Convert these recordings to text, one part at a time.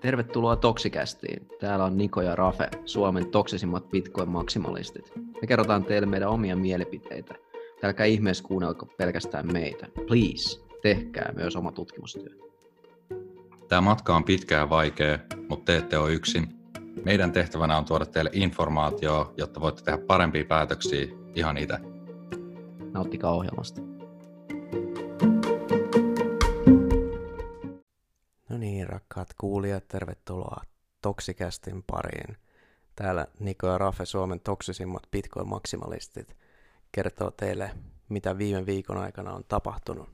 Tervetuloa Toksikästiin. Täällä on Niko ja Rafe, Suomen toksisimmat Bitcoin-maksimalistit. Me kerrotaan teille meidän omia mielipiteitä. Älkää ihmeessä kuunnelko pelkästään meitä. Please, tehkää myös oma tutkimustyö. Tämä matka on pitkä ja vaikea, mutta te ette ole yksin. Meidän tehtävänä on tuoda teille informaatiota, jotta voitte tehdä parempia päätöksiä ihan itse. Nauttikaa ohjelmasta. Rakkaat kuulijat, tervetuloa Toksikästin pariin. Täällä Niko ja Rafe, Suomen toksisimmat Bitcoin-maksimalistit, kertoo teille, mitä viime viikon aikana on tapahtunut.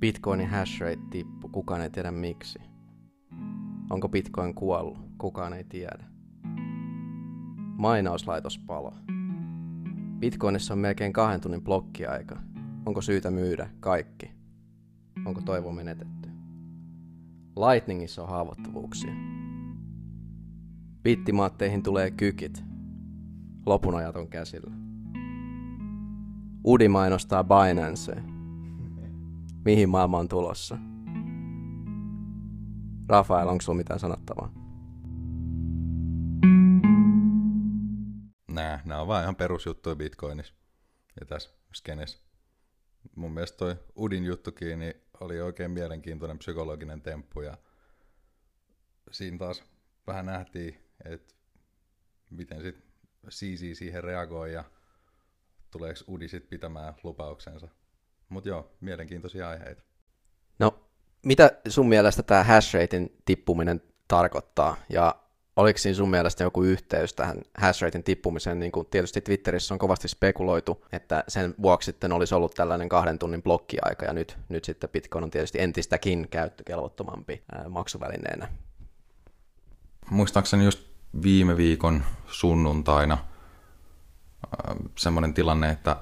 Bitcoinin hashrate tippu, kukaan ei tiedä miksi. Onko Bitcoin kuollut, kukaan ei tiedä. Mainauslaitos palo. Bitcoinissa on melkein kahden tunnin blokkiaika. Onko syytä myydä kaikki? Onko toivo menetetty? Lightningissa on haavoittuvuuksia. Bittimaatteihin tulee kykit. Lopun ajat on käsillä. Udi mainostaa Binance. Mihin maailma on tulossa? Rafael, onko sulla mitään sanottavaa? Nää, nämä on vaan ihan perusjuttuja Bitcoinissa ja tässä skenessä. Mun mielestä toi Udin juttukin niin oli oikein mielenkiintoinen psykologinen temppu ja siinä taas vähän nähtiin, että miten sit CZ siihen reagoi ja tuleeko Udi sit pitämään lupauksensa. Mutta joo, mielenkiintoisia aiheita. No, mitä sun mielestä tämä hashratein tippuminen tarkoittaa ja oliko siinä sun mielestä joku yhteys tähän hashratein tippumiseen, niin kuin tietysti Twitterissä on kovasti spekuloitu, että sen vuoksi sitten olisi ollut tällainen kahden tunnin blokkiaika, ja nyt, nyt sitten Bitcoin on tietysti entistäkin käyttökelvottomampi ää, maksuvälineenä. Muistaakseni just viime viikon sunnuntaina semmoinen tilanne, että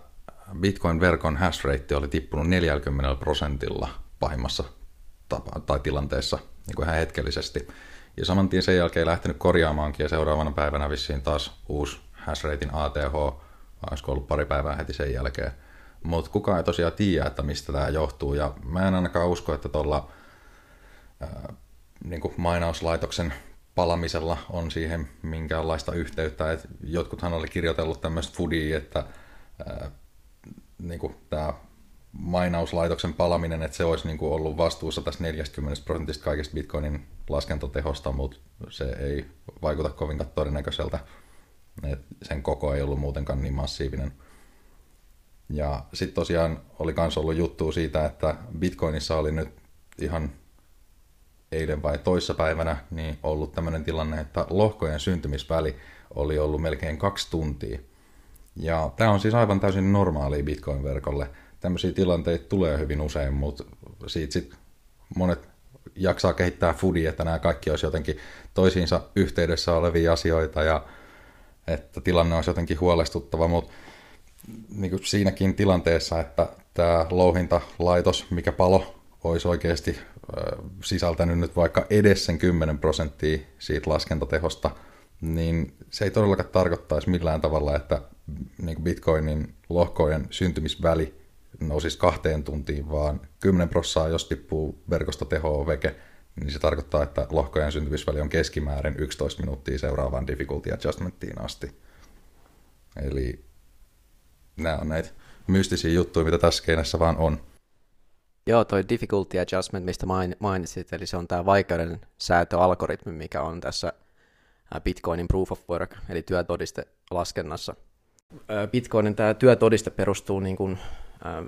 Bitcoin-verkon hashrate oli tippunut 40 prosentilla pahimmassa tapa, tai tilanteessa niin kuin ihan hetkellisesti. Ja saman tien sen jälkeen lähtenyt korjaamaankin ja seuraavana päivänä vissiin taas uusi hashratein ATH, olisiko ollut pari päivää heti sen jälkeen. Mutta kukaan ei tosiaan tiedä, että mistä tämä johtuu ja mä en ainakaan usko, että tuolla niin mainauslaitoksen palamisella on siihen minkäänlaista yhteyttä. Et jotkuthan oli kirjoitellut tämmöistä foodia, että ää, niin tämä mainauslaitoksen palaminen, että se olisi niin kuin ollut vastuussa tästä 40 prosentista kaikista bitcoinin laskentatehosta, mutta se ei vaikuta kovinkaan todennäköiseltä. Et sen koko ei ollut muutenkaan niin massiivinen. Ja sitten tosiaan oli myös ollut juttu siitä, että Bitcoinissa oli nyt ihan eilen vai toissapäivänä niin ollut tämmöinen tilanne, että lohkojen syntymisväli oli ollut melkein kaksi tuntia. Ja tämä on siis aivan täysin normaali Bitcoin-verkolle – tämmöisiä tilanteita tulee hyvin usein, mutta siitä sitten monet jaksaa kehittää foodie, että nämä kaikki olisi jotenkin toisiinsa yhteydessä olevia asioita ja että tilanne olisi jotenkin huolestuttava, mutta niin kuin siinäkin tilanteessa, että tämä louhintalaitos, mikä palo, olisi oikeasti sisältänyt nyt vaikka edes sen 10 prosenttia siitä laskentatehosta, niin se ei todellakaan tarkoittaisi millään tavalla, että niin Bitcoinin lohkojen syntymisväli nousisi kahteen tuntiin, vaan 10 prossaa, jos tippuu verkosta tehoa veke, niin se tarkoittaa, että lohkojen syntymisväli on keskimäärin 11 minuuttia seuraavaan difficulty adjustmenttiin asti. Eli nämä on näitä mystisiä juttuja, mitä tässä keinässä vaan on. Joo, toi difficulty adjustment, mistä mainitsit, eli se on tämä vaikeuden säätöalgoritmi, mikä on tässä Bitcoinin proof of work, eli työtodiste laskennassa. Bitcoinin tämä työtodiste perustuu niin kuin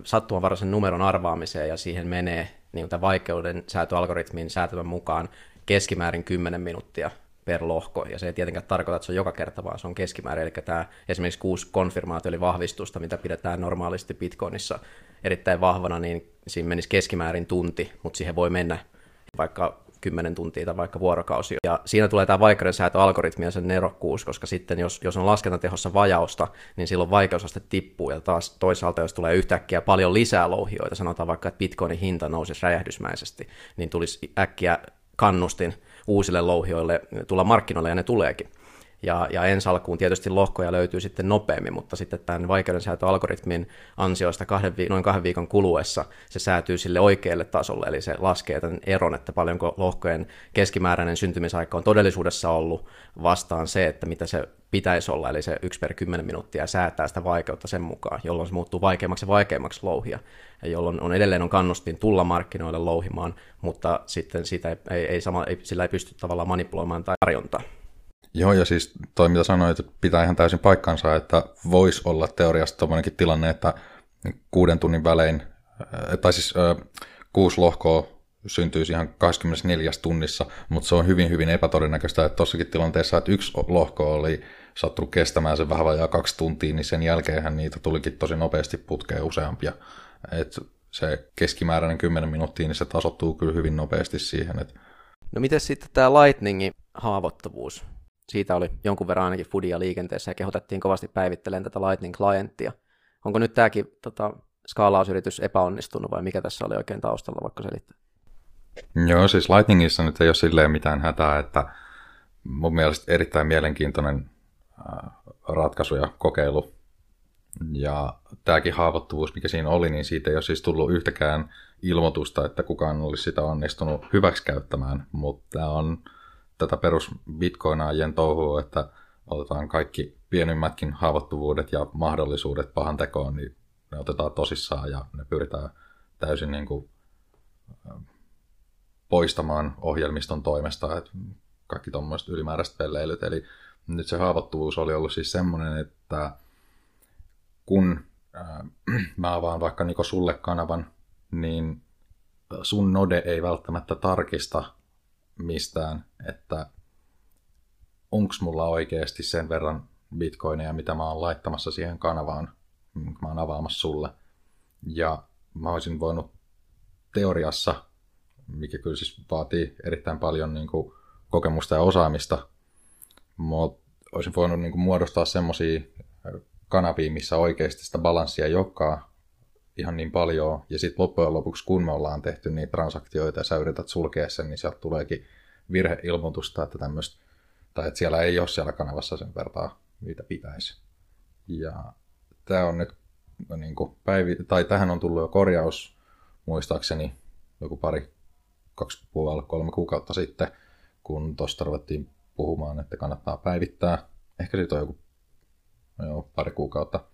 sattumanvaraisen numeron arvaamiseen ja siihen menee niin tämän vaikeuden säätöalgoritmin säätämän mukaan keskimäärin 10 minuuttia per lohko, ja se ei tietenkään tarkoita, että se on joka kerta, vaan se on keskimäärin, eli tämä esimerkiksi kuusi konfirmaatio eli vahvistusta, mitä pidetään normaalisti Bitcoinissa erittäin vahvana, niin siinä menisi keskimäärin tunti, mutta siihen voi mennä vaikka 10 tuntia tai vaikka vuorokausi. Ja siinä tulee tämä vaikeuden säätöalgoritmi ja sen nerokkuus, koska sitten jos, jos on laskentatehossa vajausta, niin silloin vaikeusaste tippuu ja taas toisaalta jos tulee yhtäkkiä paljon lisää louhioita, sanotaan vaikka, että bitcoinin hinta nousisi räjähdysmäisesti, niin tulisi äkkiä kannustin uusille louhioille tulla markkinoille ja ne tuleekin. Ja, ja ensi alkuun tietysti lohkoja löytyy sitten nopeammin, mutta sitten tämän vaikeudensäätöalgoritmin ansioista kahden, noin kahden viikon kuluessa se säätyy sille oikealle tasolle, eli se laskee tämän eron, että paljonko lohkojen keskimääräinen syntymisaika on todellisuudessa ollut vastaan se, että mitä se pitäisi olla, eli se 1 per 10 minuuttia säätää sitä vaikeutta sen mukaan, jolloin se muuttuu vaikeammaksi ja vaikeammaksi louhia, ja jolloin on edelleen on kannustin tulla markkinoille louhimaan, mutta sitten sitä ei, ei, ei sama, ei, sillä ei pysty tavallaan manipuloimaan tai tarjontaa. Joo, ja siis toi mitä sanoit, että pitää ihan täysin paikkansa, että voisi olla teoriassa tuommoinenkin tilanne, että kuuden tunnin välein, tai siis äh, kuusi lohkoa syntyisi ihan 24 tunnissa, mutta se on hyvin, hyvin epätodennäköistä, että tuossakin tilanteessa, että yksi lohko oli sattunut kestämään sen vähän vajaa kaksi tuntia, niin sen jälkeenhän niitä tulikin tosi nopeasti putkeen useampia. Et se keskimääräinen 10 minuuttia, niin se tasottuu kyllä hyvin nopeasti siihen. Että... No miten sitten tämä Lightningin haavoittuvuus? Siitä oli jonkun verran ainakin Foodia liikenteessä ja kehotettiin kovasti päivittelemään tätä Lightning-klienttia. Onko nyt tämäkin tota, skaalausyritys epäonnistunut vai mikä tässä oli oikein taustalla, vaikka selittää? Joo, siis Lightningissa nyt ei ole silleen mitään hätää, että mun mielestä erittäin mielenkiintoinen ratkaisu ja kokeilu. Ja tämäkin haavoittuvuus, mikä siinä oli, niin siitä ei ole siis tullut yhtäkään ilmoitusta, että kukaan olisi sitä onnistunut hyväksikäyttämään, mutta on tätä perus bitcoinaajien touhua, että otetaan kaikki pienimmätkin haavoittuvuudet ja mahdollisuudet pahan tekoon, niin ne otetaan tosissaan ja ne pyritään täysin niin kuin poistamaan ohjelmiston toimesta, että kaikki tuommoiset ylimääräiset pelleilyt. Eli nyt se haavoittuvuus oli ollut siis semmoinen, että kun äh, mä avaan vaikka Niko sulle kanavan, niin sun node ei välttämättä tarkista mistään, että onko mulla oikeasti sen verran bitcoineja, mitä mä oon laittamassa siihen kanavaan, mä oon avaamassa sulle. Ja mä olisin voinut teoriassa mikä kyllä siis vaatii erittäin paljon niin kuin, kokemusta ja osaamista. Mutta olisin voinut niin kuin, muodostaa semmoisia kanavia, missä oikeasti sitä balanssia joka ihan niin paljon. Ja sitten loppujen lopuksi, kun me ollaan tehty niitä transaktioita ja sä yrität sulkea sen, niin sieltä tuleekin virheilmoitusta, että tämmöistä, tai että siellä ei ole siellä kanavassa sen vertaa, mitä pitäisi. Ja tämä on nyt, no niin kuin päivi, tai tähän on tullut jo korjaus, muistaakseni joku pari kaksi puolella kolme kuukautta sitten, kun tuosta ruvettiin puhumaan, että kannattaa päivittää. Ehkä siitä on joku no joo, pari kuukautta.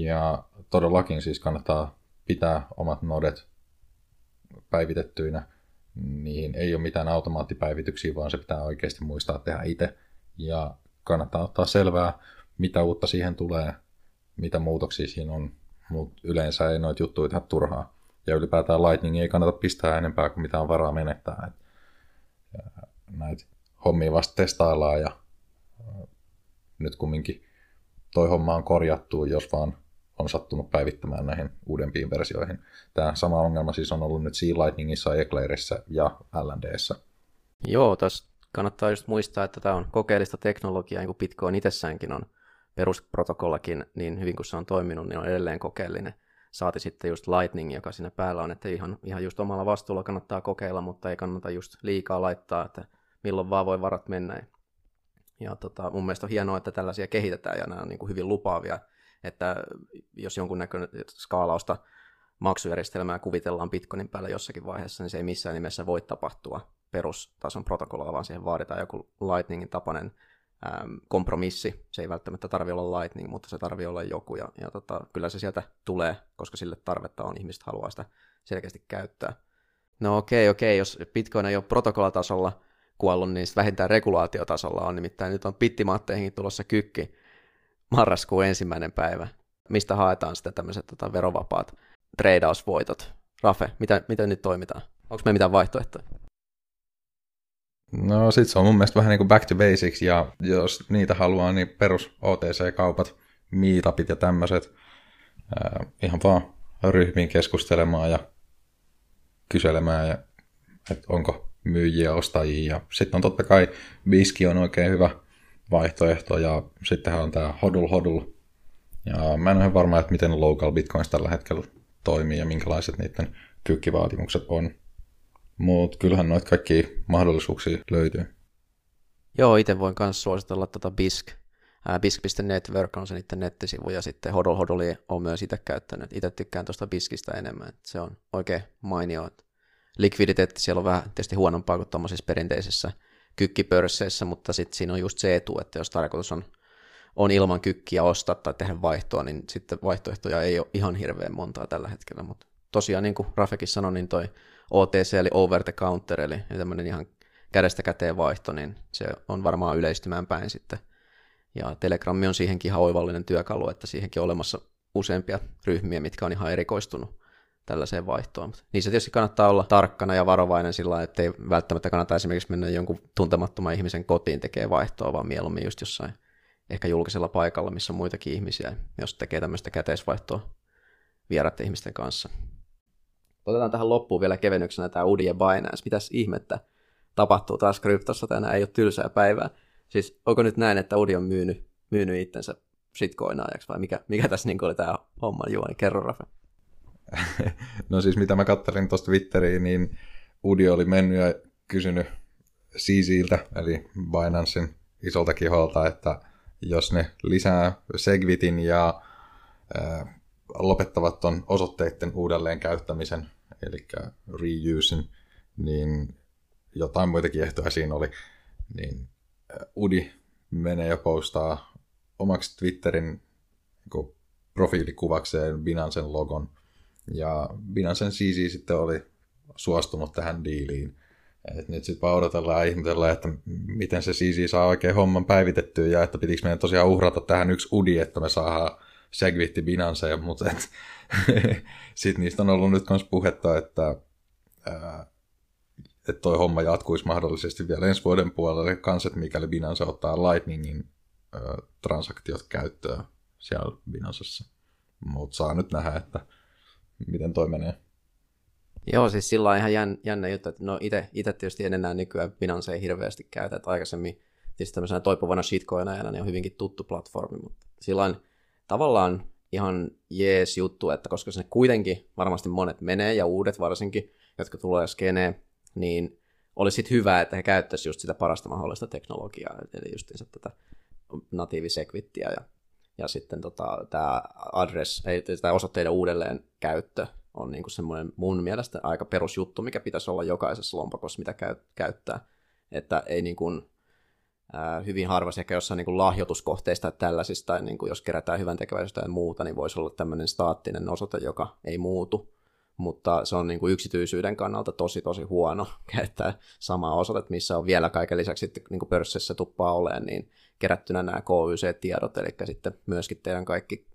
Ja todellakin siis kannattaa pitää omat nodet päivitettyinä. Niihin ei ole mitään automaattipäivityksiä, vaan se pitää oikeasti muistaa tehdä itse. Ja kannattaa ottaa selvää, mitä uutta siihen tulee, mitä muutoksia siinä on, mutta yleensä ei noita juttuja tehdä turhaa ja ylipäätään Lightning ei kannata pistää enempää kuin mitä on varaa menettää. Et, näitä hommia vasta testaillaan ja nyt kumminkin toi homma on korjattu, jos vaan on sattunut päivittämään näihin uudempiin versioihin. Tämä sama ongelma siis on ollut nyt Sea Lightningissa, Eclairissa ja LNDssä. Joo, tässä kannattaa just muistaa, että tämä on kokeellista teknologiaa, niin kuin Bitcoin itsessäänkin on perusprotokollakin, niin hyvin kuin se on toiminut, niin on edelleen kokeellinen saati sitten just Lightning, joka siinä päällä on, että ihan, ihan just omalla vastuulla kannattaa kokeilla, mutta ei kannata just liikaa laittaa, että milloin vaan voi varat mennä. Ja tota, mun mielestä on hienoa, että tällaisia kehitetään ja nämä on niin kuin hyvin lupaavia, että jos jonkunnäköinen skaalausta maksujärjestelmää kuvitellaan Bitcoinin päällä jossakin vaiheessa, niin se ei missään nimessä voi tapahtua perustason protokollalla, vaan siihen vaaditaan joku Lightningin tapainen ähm, kompromissi. Se ei välttämättä tarvi olla Lightning, mutta se tarvii olla joku, ja, ja tota, kyllä se sieltä tulee, koska sille tarvetta on, ihmiset haluaa sitä selkeästi käyttää. No okei, okay, okei, okay. jos Bitcoin ei ole protokollatasolla kuollut, niin vähintään regulaatiotasolla on, nimittäin nyt on bittimaatteihin tulossa kykki marraskuun ensimmäinen päivä. Mistä haetaan sitten tämmöiset tota, verovapaat treidausvoitot? Rafe, mitä, miten nyt toimitaan? Onko me mitään vaihtoehtoja? No sit se on mun mielestä vähän niin kuin back to basics ja jos niitä haluaa, niin perus OTC-kaupat, meetupit ja tämmöiset. Äh, ihan vaan ryhmiin keskustelemaan ja kyselemään, ja, että onko myyjiä, ostajia. Sitten on totta kai viski on oikein hyvä vaihtoehto ja sittenhän on tämä hodul hodul. Ja mä en ole varma, että miten local bitcoins tällä hetkellä toimii ja minkälaiset niiden kyykkivaatimukset on. Mutta kyllähän noita kaikki mahdollisuuksia löytyy. Joo, itse voin myös suositella tuota BISC. Ää, BISC.network on se niiden nettisivu, ja sitten Hodol Hodoli on myös itse käyttänyt. Itse tykkään tuosta BISCistä enemmän, se on oikein mainio. Likviditeetti siellä on vähän tietysti huonompaa kuin tuommoisissa perinteisissä kykkipörsseissä, mutta sitten siinä on just se etu, että jos tarkoitus on, on ilman kykkiä ostaa tai tehdä vaihtoa, niin sitten vaihtoehtoja ei ole ihan hirveän montaa tällä hetkellä, mutta tosiaan niin kuin Rafekin sanoi, niin toi OTC eli over the counter, eli tämmöinen ihan kädestä käteen vaihto, niin se on varmaan yleistymään päin sitten. Ja Telegrammi on siihenkin ihan oivallinen työkalu, että siihenkin on olemassa useampia ryhmiä, mitkä on ihan erikoistunut tällaiseen vaihtoon. Mutta niissä tietysti kannattaa olla tarkkana ja varovainen sillä että ei välttämättä kannata esimerkiksi mennä jonkun tuntemattoman ihmisen kotiin tekee vaihtoa, vaan mieluummin just jossain ehkä julkisella paikalla, missä on muitakin ihmisiä, jos tekee tämmöistä käteisvaihtoa vieraiden ihmisten kanssa. Otetaan tähän loppuun vielä kevennyksenä tämä Udi ja Binance. Mitäs ihmettä tapahtuu taas kryptossa tänään? Ei ole tylsää päivää. Siis onko nyt näin, että Udi on myynyt, myynyt itsensä shitcoinaajaksi vai mikä, mikä tässä niin oli tämä homma juoni? Kerro Rafa. no siis mitä mä kattelin tuosta Twitteriin, niin Udi oli mennyt ja kysynyt CZiltä, eli Binancein isolta kiholta, että jos ne lisää Segwitin ja ää, lopettavat tuon osoitteiden uudelleen käyttämisen, eli reusin, niin jotain muitakin ehtoja siinä oli, niin Udi menee ja postaa omaksi Twitterin niin profiilikuvakseen Binancen logon, ja Binancen CC sitten oli suostunut tähän diiliin. Et nyt sitten vaan odotellaan ja ihmetellään, että miten se CC saa oikein homman päivitettyä ja että pitikö meidän tosiaan uhrata tähän yksi udi, että me saadaan Segwitti Binance, mutta sitten niistä on ollut nyt myös puhetta, että, että toi homma jatkuisi mahdollisesti vielä ensi vuoden puolelle kanssa, että mikäli Binance ottaa Lightningin ää, transaktiot käyttöön siellä Binancessa. Mutta saa nyt nähdä, että miten toi menee. Joo, siis sillä on ihan jän, jännä juttu, että no itse tietysti en enää nykyään Binance ei hirveästi käytä, että aikaisemmin tietysti tämmöisenä toipuvana shitcoinajana niin on hyvinkin tuttu platformi, mutta sillä on tavallaan ihan jees juttu, että koska sinne kuitenkin varmasti monet menee ja uudet varsinkin, jotka tulee skeneen, niin olisi sitten hyvä, että he käyttäisivät just sitä parasta mahdollista teknologiaa, eli just tätä natiivisekvittiä ja, ja sitten tota, tämä address, ei, tämä osoitteiden uudelleen käyttö on niinku semmoinen mun mielestä aika perusjuttu, mikä pitäisi olla jokaisessa lompakossa, mitä käy, käyttää. Että ei niin kuin, hyvin harvassa ehkä jossain niin lahjoituskohteista tai tällaisista, tai niin kuin jos kerätään hyvän tekeväisyyttä ja muuta, niin voisi olla tämmöinen staattinen osoite, joka ei muutu. Mutta se on niin kuin yksityisyyden kannalta tosi tosi huono käyttää samaa osoitetta, missä on vielä kaiken lisäksi sitten niin kuin pörssissä tuppaa olemaan, niin kerättynä nämä KYC-tiedot, eli sitten myöskin teidän kaikki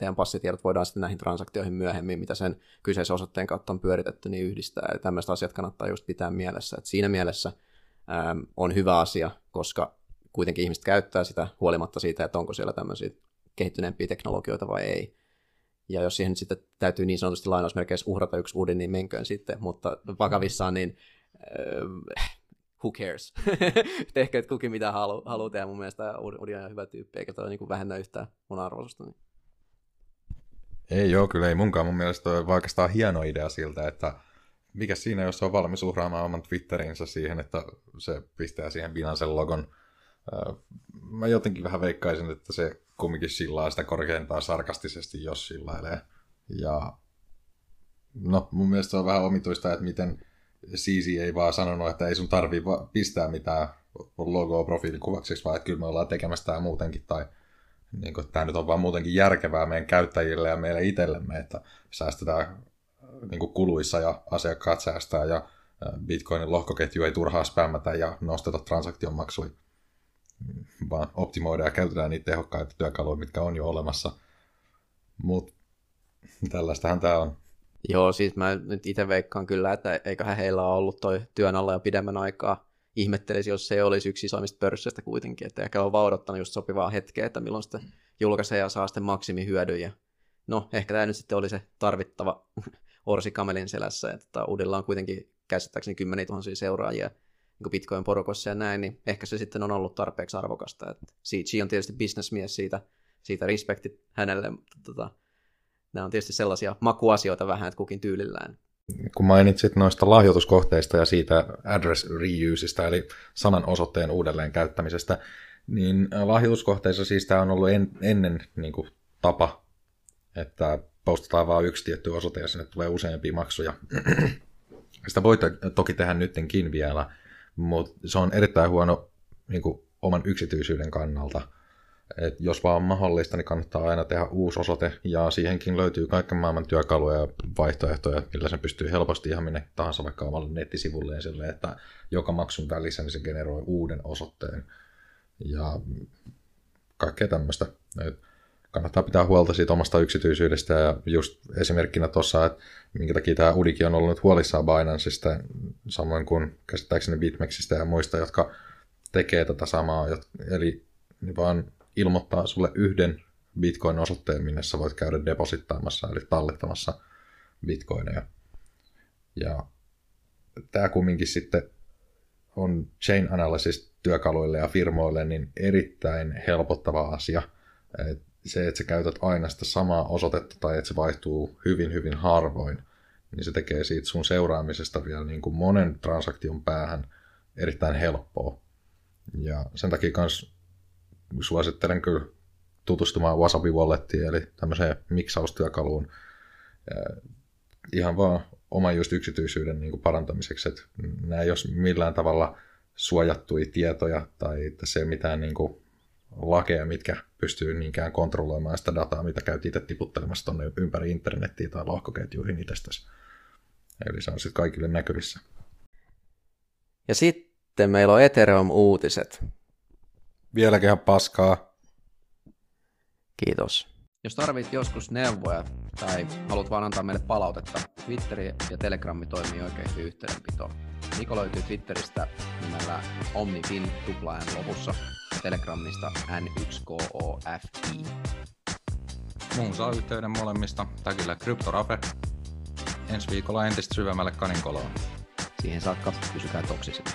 teidän passitiedot voidaan sitten näihin transaktioihin myöhemmin, mitä sen kyseisen osoitteen kautta on pyöritetty, niin yhdistää. Ja tämmöiset asiat kannattaa just pitää mielessä. Et siinä mielessä äm, on hyvä asia, koska kuitenkin ihmiset käyttää sitä huolimatta siitä, että onko siellä tämmöisiä kehittyneempiä teknologioita vai ei. Ja jos siihen sitten täytyy niin sanotusti lainausmerkeissä uhrata yksi uuden, niin menköön sitten, mutta vakavissaan niin äh, who cares? Tehkö kukin mitä halu, haluaa tehdä. Mun mielestä Udi on hyvä tyyppi, eikä toi niin vähennä yhtään mun arvostusta. Niin. Ei joo, kyllä ei munkaan. Mun mielestä on oikeastaan hieno idea siltä, että mikä siinä, jos on valmis uhraamaan oman Twitterinsä siihen, että se pistää siihen Binancen logon Mä jotenkin vähän veikkaisin, että se kumminkin sillaa sitä korkeintaan sarkastisesti, jos sillailee. Ja no, mun mielestä se on vähän omituista, että miten CC ei vaan sanonut, että ei sun tarvii pistää mitään logoa profiilikuvaksi, vaan että kyllä me ollaan tekemässä tämä muutenkin, tai niin kuin, tämä nyt on vaan muutenkin järkevää meidän käyttäjille ja meille itsellemme, että säästetään niin kuin kuluissa ja asiakkaat säästää ja Bitcoinin lohkoketju ei turhaa spämmätä ja nosteta transaktion maksuja vaan optimoidaan ja käytetään niitä tehokkaita työkaluja, mitkä on jo olemassa. Mutta tällaistahan tämä on. Joo, siis mä nyt itse veikkaan kyllä, että eiköhän heillä ole ollut toi työn alla jo pidemmän aikaa. Ihmettelisi, jos se ei olisi yksi isoimmista pörsseistä kuitenkin, että ehkä on vaan odottanut just sopivaa hetkeä, että milloin sitten julkaisee ja saa sitten maksimihyödyn. Ja no, ehkä tämä nyt sitten oli se tarvittava orsi kamelin selässä, että uudella on kuitenkin käsittääkseni kymmeniä tuhansia seuraajia, niin Bitcoin-porukossa ja näin, niin ehkä se sitten on ollut tarpeeksi arvokasta. Että CG on tietysti bisnesmies siitä, siitä respektit hänelle, mutta tota, nämä on tietysti sellaisia makuasioita vähän, että kukin tyylillään. Kun mainitsit noista lahjoituskohteista ja siitä address reuseista, eli sanan osoitteen uudelleen käyttämisestä, niin lahjoituskohteissa siis tämä on ollut en, ennen niin kuin, tapa, että postataan vain yksi tietty osoite ja sinne tulee useampia maksuja. Sitä voi toki tehdä nyttenkin vielä, mutta se on erittäin huono niin kuin, oman yksityisyyden kannalta. Et jos vaan on mahdollista, niin kannattaa aina tehdä uusi osoite, ja siihenkin löytyy kaiken maailman työkaluja ja vaihtoehtoja, millä sen pystyy helposti ihan minne tahansa vaikka omalle nettisivulle ja sille, että joka maksun välissä niin se generoi uuden osoitteen. Ja kaikkea tämmöistä. Et kannattaa pitää huolta siitä omasta yksityisyydestä ja just esimerkkinä tuossa, että minkä takia tämä Udikin on ollut huolissaan Binanceista, samoin kuin käsittääkseni Bitmexistä ja muista, jotka tekee tätä samaa, eli niin vaan ilmoittaa sulle yhden Bitcoin-osoitteen, minne sä voit käydä deposittaamassa, eli tallettamassa Bitcoineja. Ja tämä kumminkin sitten on chain analysis työkaluille ja firmoille niin erittäin helpottava asia. Se, että sä käytät aina sitä samaa osoitetta tai että se vaihtuu hyvin, hyvin harvoin, niin se tekee siitä sun seuraamisesta vielä niin kuin monen transaktion päähän erittäin helppoa. Ja sen takia kans suosittelen kyllä tutustumaan Wasabi Wallettiin, eli tämmöiseen miksaustyökaluun ihan vaan oman just yksityisyyden niin kuin parantamiseksi, että nämä ei ole millään tavalla suojattuja tietoja tai että se mitään niin kuin lakeja, mitkä pystyy niinkään kontrolloimaan sitä dataa, mitä käyt itse tiputtelemassa tuonne ympäri internettiä tai lohkoketjuihin itsestäsi. Eli se on sitten kaikille näkyvissä. Ja sitten meillä on Ethereum-uutiset. Vieläkin ihan paskaa. Kiitos. Jos tarvit joskus neuvoja tai haluat vaan antaa meille palautetta, Twitteri ja Telegrammi toimii oikein hyvin yhteydenpitoon. Niko löytyy Twitteristä nimellä OmniFin tuplaen lopussa Telegramista N1KOFI. Muun saa yhteyden molemmista tagillä CryptoRafe. Ensi viikolla entistä syvemmälle kaninkoloon. Siihen saakka pysykää toksisena.